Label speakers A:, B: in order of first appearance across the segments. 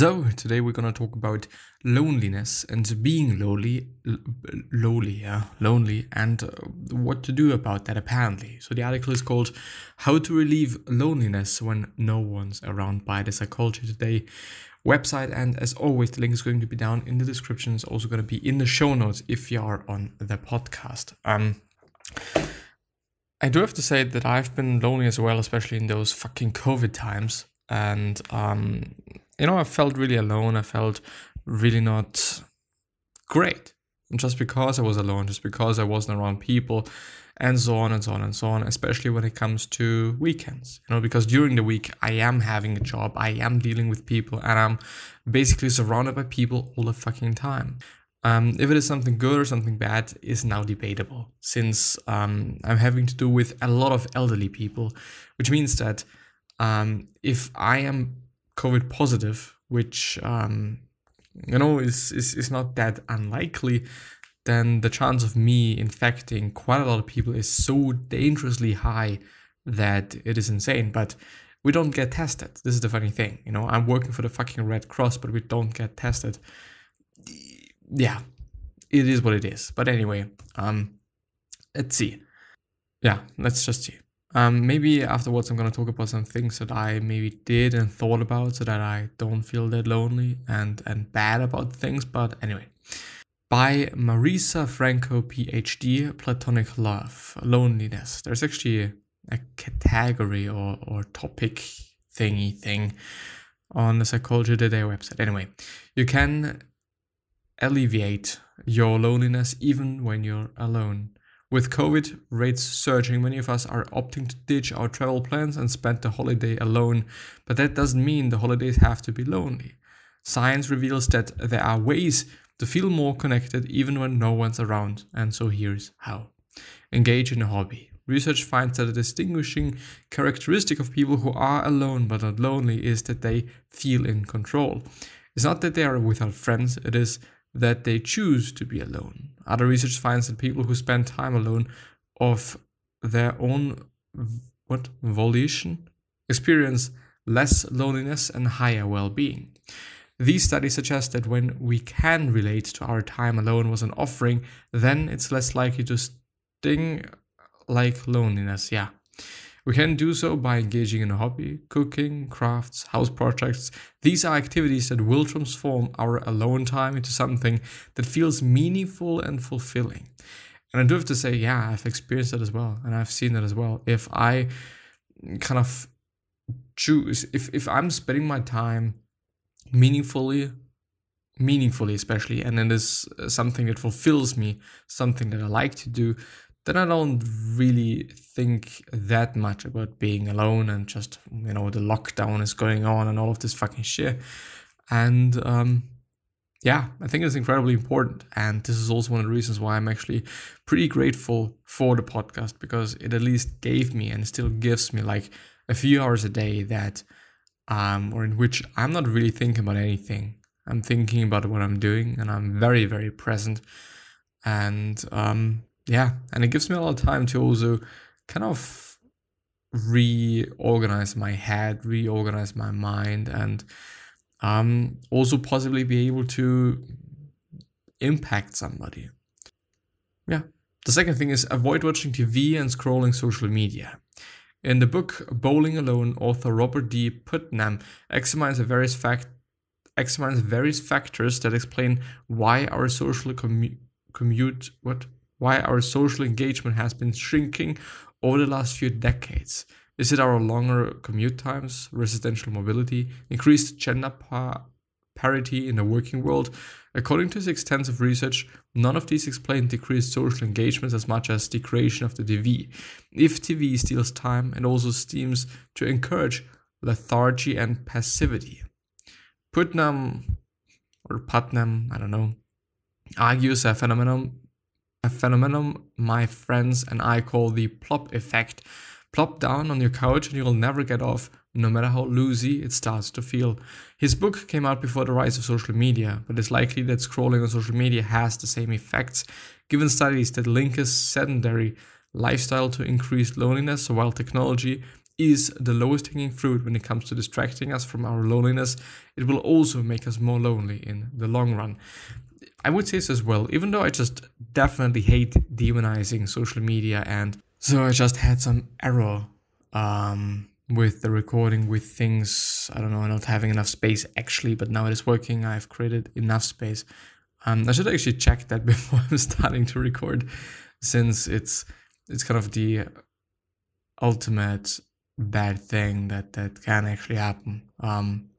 A: So, today we're gonna talk about loneliness and being lonely, l- lowly, yeah, lonely, and uh, what to do about that apparently. So, the article is called How to Relieve Loneliness When No One's Around by the Psychology Today website. And as always, the link is going to be down in the description. It's also gonna be in the show notes if you are on the podcast. Um, I do have to say that I've been lonely as well, especially in those fucking COVID times. And um, you know, I felt really alone. I felt really not great. And just because I was alone, just because I wasn't around people, and so on and so on and so on, especially when it comes to weekends. You know, because during the week I am having a job, I am dealing with people, and I'm basically surrounded by people all the fucking time. Um, if it is something good or something bad is now debatable, since um, I'm having to do with a lot of elderly people, which means that um, if I am COVID positive, which um, you know is, is is not that unlikely, then the chance of me infecting quite a lot of people is so dangerously high that it is insane. But we don't get tested. This is the funny thing, you know. I'm working for the fucking Red Cross, but we don't get tested. Yeah, it is what it is. But anyway, um, let's see. Yeah, let's just see. Um, maybe afterwards I'm gonna talk about some things that I maybe did and thought about so that I don't feel that lonely and and bad about things. But anyway, by Marisa Franco, PhD, Platonic Love, Loneliness. There's actually a category or or topic thingy thing on the Psychology Today website. Anyway, you can alleviate your loneliness even when you're alone. With COVID rates surging, many of us are opting to ditch our travel plans and spend the holiday alone, but that doesn't mean the holidays have to be lonely. Science reveals that there are ways to feel more connected even when no one's around, and so here's how. Engage in a hobby. Research finds that a distinguishing characteristic of people who are alone but not lonely is that they feel in control. It's not that they are without friends, it is that they choose to be alone. Other research finds that people who spend time alone of their own what volition experience less loneliness and higher well-being. These studies suggest that when we can relate to our time alone was an offering, then it's less likely to sting like loneliness. Yeah. We can do so by engaging in a hobby, cooking, crafts, house projects. These are activities that will transform our alone time into something that feels meaningful and fulfilling. And I do have to say, yeah, I've experienced that as well, and I've seen that as well. If I kind of choose, if, if I'm spending my time meaningfully, meaningfully especially, and then it is something that fulfills me, something that I like to do, then I don't really think that much about being alone and just, you know, the lockdown is going on and all of this fucking shit. And um, yeah, I think it's incredibly important. And this is also one of the reasons why I'm actually pretty grateful for the podcast because it at least gave me and still gives me like a few hours a day that, um, or in which I'm not really thinking about anything. I'm thinking about what I'm doing and I'm very, very present. And um, yeah, and it gives me a lot of time to also kind of reorganize my head, reorganize my mind, and um, also possibly be able to impact somebody. Yeah. The second thing is avoid watching TV and scrolling social media. In the book Bowling Alone, author Robert D. Putnam examines various fact examines various factors that explain why our social commu- commute what why our social engagement has been shrinking over the last few decades. Is it our longer commute times, residential mobility, increased gender pa- parity in the working world? According to his extensive research, none of these explain decreased social engagement as much as the creation of the TV. If TV steals time, it also seems to encourage lethargy and passivity. Putnam or Putnam, I don't know, argues a phenomenon a phenomenon my friends and I call the plop effect. Plop down on your couch and you'll never get off, no matter how loosey it starts to feel. His book came out before the rise of social media, but it's likely that scrolling on social media has the same effects, given studies that link a sedentary lifestyle to increased loneliness, while technology is the lowest hanging fruit when it comes to distracting us from our loneliness, it will also make us more lonely in the long run. I would say this as well, even though I just definitely hate demonizing social media and so I just had some error um, with the recording with things, I don't know, not having enough space actually, but now it is working. I've created enough space. Um, I should actually check that before I'm starting to record since it's it's kind of the ultimate bad thing that that can actually happen. Um,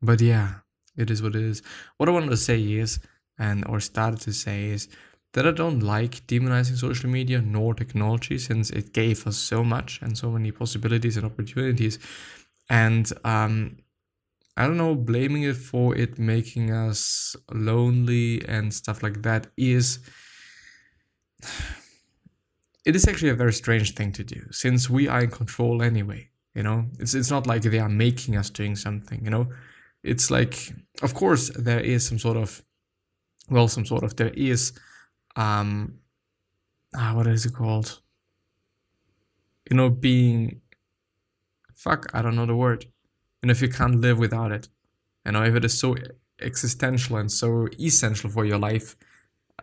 A: but yeah, it is what it is. What I wanted to say is and or started to say is that I don't like demonizing social media nor technology since it gave us so much and so many possibilities and opportunities. And um, I don't know, blaming it for it making us lonely and stuff like that is. It is actually a very strange thing to do since we are in control anyway. You know, it's it's not like they are making us doing something. You know, it's like, of course, there is some sort of well, some sort of there is um ah, what is it called? You know, being fuck, I don't know the word. And if you can't live without it, you know, if it is so existential and so essential for your life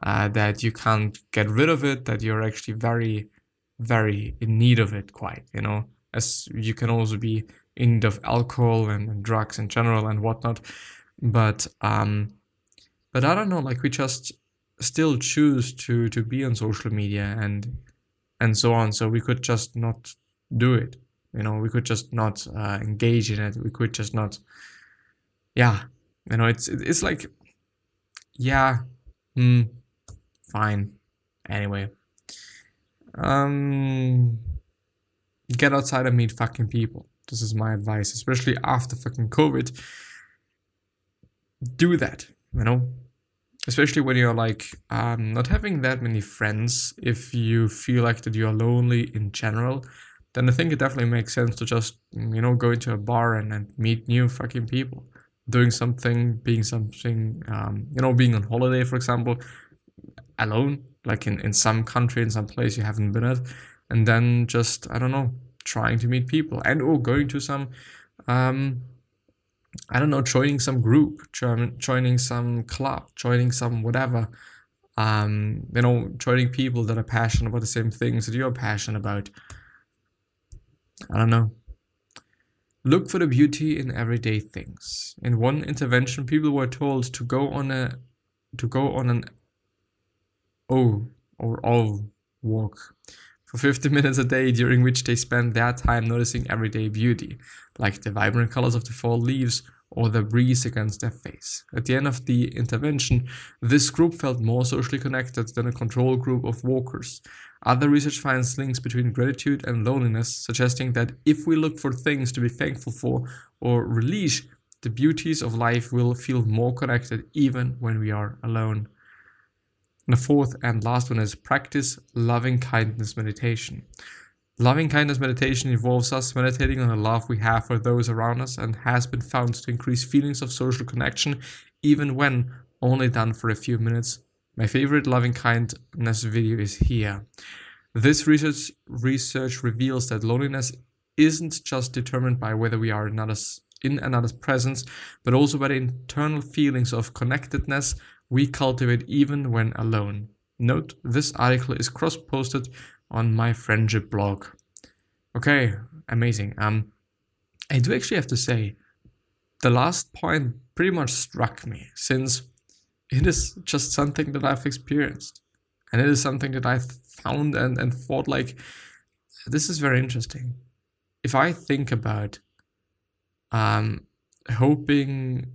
A: uh, that you can't get rid of it, that you're actually very, very in need of it, quite, you know, as you can also be in need of alcohol and, and drugs in general and whatnot. But um, but I don't know, like we just still choose to to be on social media and and so on. So we could just not do it. You know, we could just not uh, engage in it. We could just not. Yeah, you know, it's it's like, yeah, hmm, fine. Anyway, um, get outside and meet fucking people. This is my advice, especially after fucking COVID. Do that, you know, especially when you're like um, not having that many friends if you feel like that you're lonely in general then i think it definitely makes sense to just you know go into a bar and, and meet new fucking people. Doing something being something um, you know being on holiday for example alone like in, in some country in some place you haven't been at and then just i don't know trying to meet people and or going to some um, I don't know, joining some group, joining some club, joining some whatever. Um, you know, joining people that are passionate about the same things that you're passionate about. I don't know. Look for the beauty in everyday things. In one intervention, people were told to go on a to go on an awe or awe walk for 50 minutes a day during which they spend their time noticing everyday beauty, like the vibrant colors of the fall leaves or the breeze against their face. At the end of the intervention, this group felt more socially connected than a control group of walkers. Other research finds links between gratitude and loneliness, suggesting that if we look for things to be thankful for or release, the beauties of life will feel more connected even when we are alone. And the fourth and last one is practice loving kindness meditation. Loving kindness meditation involves us meditating on the love we have for those around us and has been found to increase feelings of social connection, even when only done for a few minutes. My favorite loving kindness video is here. This research, research reveals that loneliness isn't just determined by whether we are another's, in another's presence, but also by the internal feelings of connectedness we cultivate even when alone. Note, this article is cross posted on my friendship blog. Okay, amazing. Um, I do actually have to say, the last point pretty much struck me since it is just something that I've experienced, and it is something that I found and and thought like, this is very interesting. If I think about, um, hoping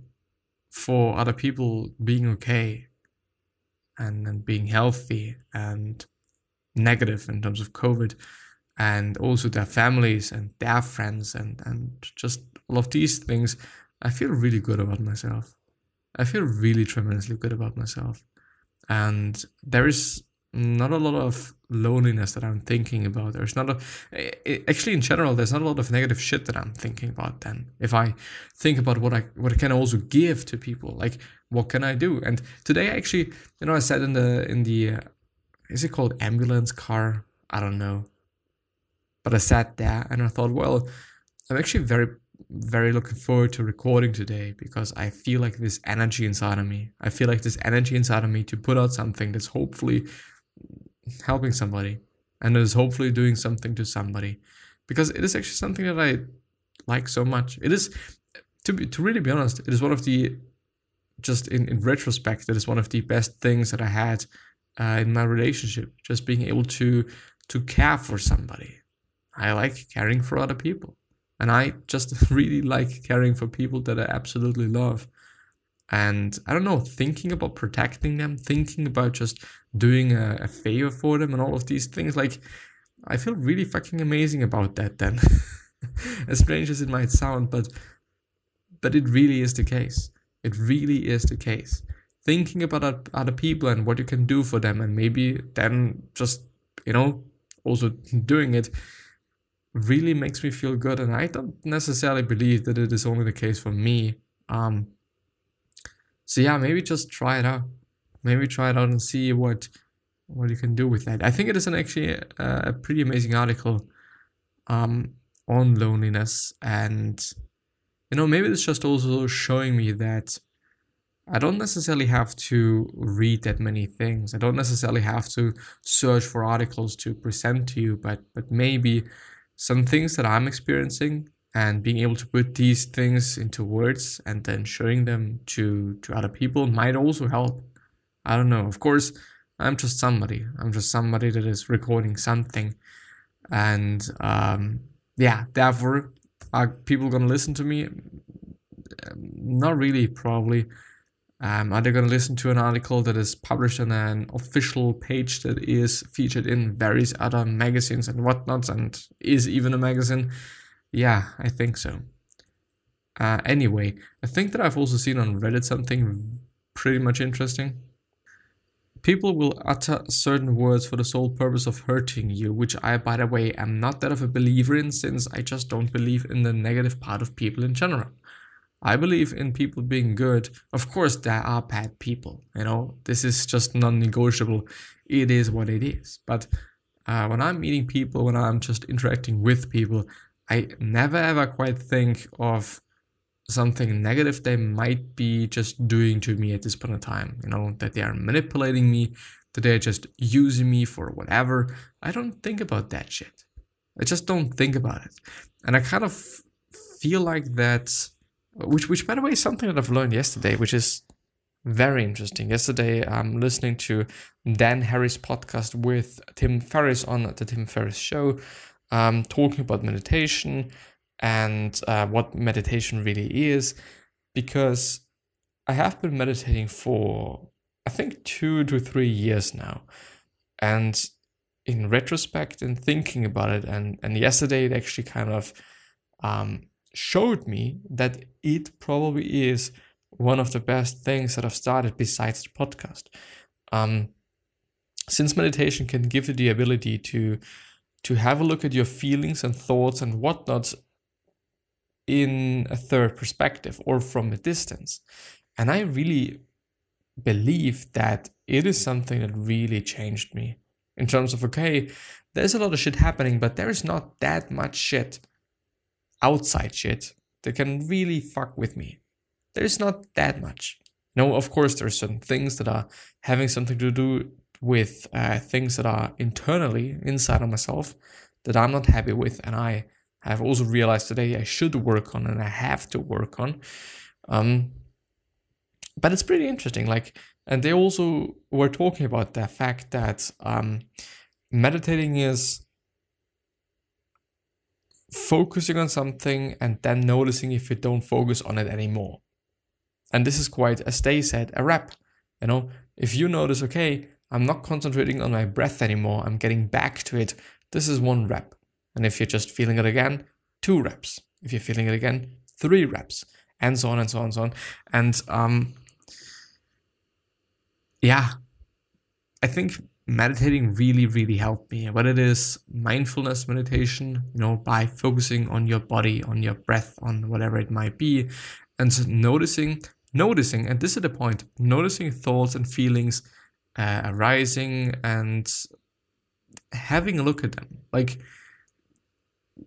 A: for other people being okay and, and being healthy and negative in terms of COVID, and also their families and their friends and and just all of these things, I feel really good about myself. I feel really tremendously good about myself. And there is not a lot of loneliness that I'm thinking about. There's not a actually in general there's not a lot of negative shit that I'm thinking about then. If I think about what I what I can also give to people, like what can I do? And today actually, you know, I said in the in the uh, is it called ambulance car? I don't know. But I sat there and I thought, well, I'm actually very very looking forward to recording today because I feel like this energy inside of me. I feel like this energy inside of me to put out something that's hopefully helping somebody and is hopefully doing something to somebody because it is actually something that I like so much. It is to be to really be honest, it is one of the just in, in retrospect, it is one of the best things that I had uh, in my relationship. Just being able to to care for somebody. I like caring for other people. And I just really like caring for people that I absolutely love and I don't know, thinking about protecting them, thinking about just doing a, a, favor for them and all of these things, like I feel really fucking amazing about that then. as strange as it might sound, but but it really is the case. It really is the case. Thinking about other people and what you can do for them and maybe then just, you know, also doing it really makes me feel good and I don't necessarily believe that it is only the case for me. Um so yeah, maybe just try it out. Maybe try it out and see what what you can do with that. I think it is an actually a, a pretty amazing article um, on loneliness, and you know maybe it's just also showing me that I don't necessarily have to read that many things. I don't necessarily have to search for articles to present to you, but but maybe some things that I'm experiencing and being able to put these things into words and then showing them to to other people might also help. I don't know. Of course i'm just somebody. I'm just somebody that is recording something. And um, yeah therefore are people gonna listen to me? Not really probably. Um, are they going to listen to an article that is published on an official page that is featured in various other magazines and whatnots and is even a magazine yeah, I think so. Uh, anyway, I think that I've also seen on Reddit something pretty much interesting. People will utter certain words for the sole purpose of hurting you, which I, by the way, am not that of a believer in since I just don't believe in the negative part of people in general. I believe in people being good. Of course, there are bad people, you know, this is just non negotiable. It is what it is. But uh, when I'm meeting people, when I'm just interacting with people, I never ever quite think of something negative they might be just doing to me at this point in time. You know, that they are manipulating me, that they're just using me for whatever. I don't think about that shit. I just don't think about it. And I kind of feel like that, which, which by the way, is something that I've learned yesterday, which is very interesting. Yesterday, I'm listening to Dan Harris' podcast with Tim Ferriss on the Tim Ferriss Show um, talking about meditation and uh, what meditation really is, because I have been meditating for I think two to three years now, and in retrospect and thinking about it, and and yesterday it actually kind of um, showed me that it probably is one of the best things that I've started besides the podcast. Um, since meditation can give you the ability to to have a look at your feelings and thoughts and whatnot in a third perspective or from a distance. And I really believe that it is something that really changed me in terms of okay, there's a lot of shit happening, but there's not that much shit, outside shit, that can really fuck with me. There's not that much. No, of course, there's certain things that are having something to do with uh, things that are internally inside of myself that I'm not happy with, and I have also realized today I should work on and I have to work on. Um, but it's pretty interesting. Like, and they also were talking about the fact that um, meditating is focusing on something and then noticing if you don't focus on it anymore. And this is quite, as they said, a rep. You know, if you notice, okay, I'm not concentrating on my breath anymore. I'm getting back to it. This is one rep. And if you're just feeling it again, two reps. If you're feeling it again, three reps, and so on and so on and so on. And um, yeah, I think meditating really, really helped me. Whether it is mindfulness meditation, you know, by focusing on your body, on your breath, on whatever it might be, and noticing, noticing, and this is the point, noticing thoughts and feelings uh, arising and having a look at them. Like,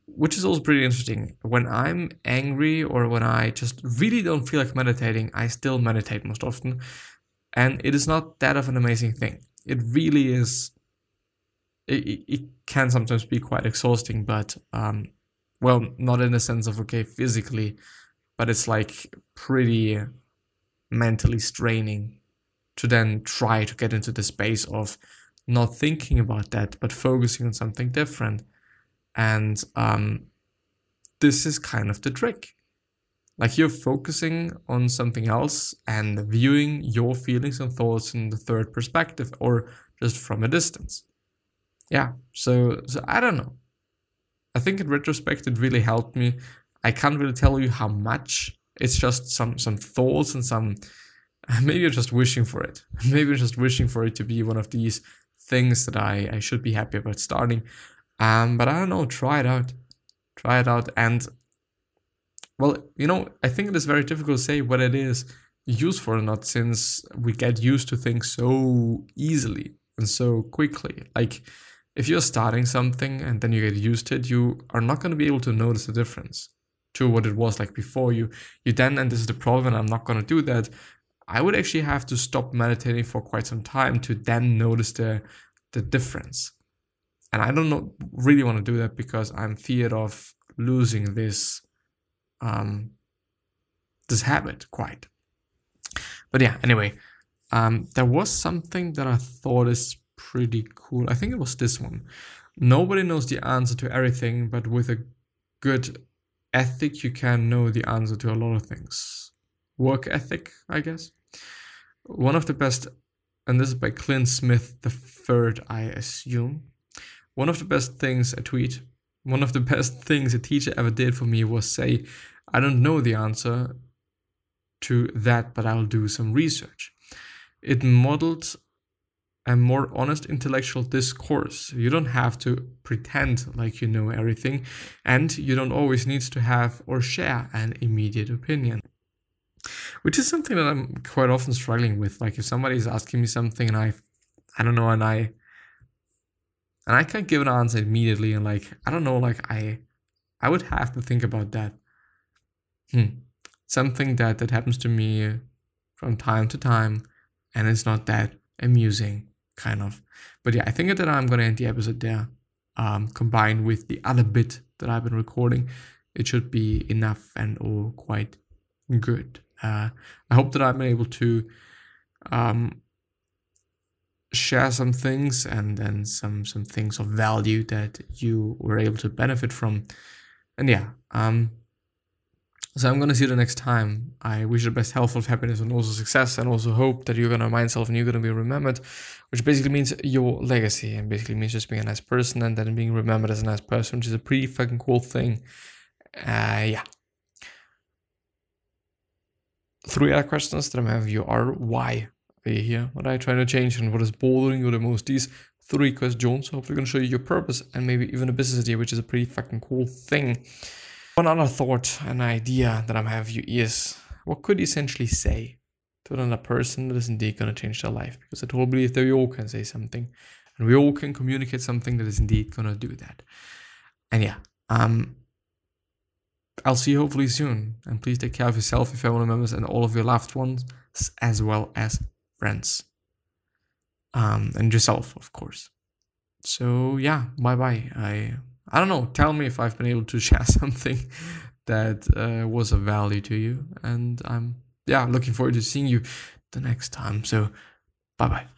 A: which is also pretty interesting. When I'm angry or when I just really don't feel like meditating, I still meditate most often. And it is not that of an amazing thing. It really is. It, it can sometimes be quite exhausting, but, um, well, not in the sense of, okay, physically, but it's like pretty mentally straining to then try to get into the space of not thinking about that, but focusing on something different. And um, this is kind of the trick. Like you're focusing on something else and viewing your feelings and thoughts in the third perspective or just from a distance. Yeah, so so I don't know. I think in retrospect it really helped me. I can't really tell you how much. It's just some some thoughts and some maybe you're just wishing for it. Maybe you're just wishing for it to be one of these things that I, I should be happy about starting. Um, but I don't know, try it out. Try it out. And well, you know, I think it is very difficult to say what it is useful or not since we get used to things so easily and so quickly. Like if you're starting something and then you get used to it, you are not going to be able to notice the difference to what it was like before you you then and this is the problem i'm not going to do that I would actually have to stop meditating for quite some time to then notice the the difference. And I don't know, really want to do that because I'm feared of losing this um this habit quite. But yeah, anyway, um there was something that I thought is pretty cool. I think it was this one. Nobody knows the answer to everything, but with a good ethic you can know the answer to a lot of things work ethic, I guess. One of the best, and this is by Clint Smith the third, I assume. One of the best things a tweet, one of the best things a teacher ever did for me was say, I don't know the answer to that, but I'll do some research. It modeled a more honest intellectual discourse. You don't have to pretend like you know everything, and you don't always need to have or share an immediate opinion which is something that I'm quite often struggling with. Like if somebody is asking me something and I, I don't know, and I, and I can't give an answer immediately, and like I don't know, like I, I would have to think about that. Hmm. Something that that happens to me from time to time, and it's not that amusing, kind of. But yeah, I think that I'm gonna end the episode there. Um, combined with the other bit that I've been recording, it should be enough and all quite good. Uh, I hope that I'm able to um, share some things and then some some things of value that you were able to benefit from. And yeah, um, so I'm gonna see you the next time. I wish you the best health, of happiness, and also success, and also hope that you're gonna mind yourself and you're gonna be remembered, which basically means your legacy, and basically means just being a nice person and then being remembered as a nice person, which is a pretty fucking cool thing. Uh, yeah three other questions that I'm have you are why are you here? What are you trying to change and what is bothering you the most? These three questions hopefully going to show you your purpose and maybe even a business idea, which is a pretty fucking cool thing. One other thought, an idea that I'm having you is what could you essentially say to another person that is indeed going to change their life? Because I totally believe that we all can say something and we all can communicate something that is indeed going to do that. And yeah, um, I'll see you hopefully soon. And please take care of yourself, your family members, and all of your loved ones, as well as friends. Um, and yourself, of course. So yeah, bye bye. I I don't know. Tell me if I've been able to share something that uh, was of value to you, and I'm yeah looking forward to seeing you the next time. So bye bye.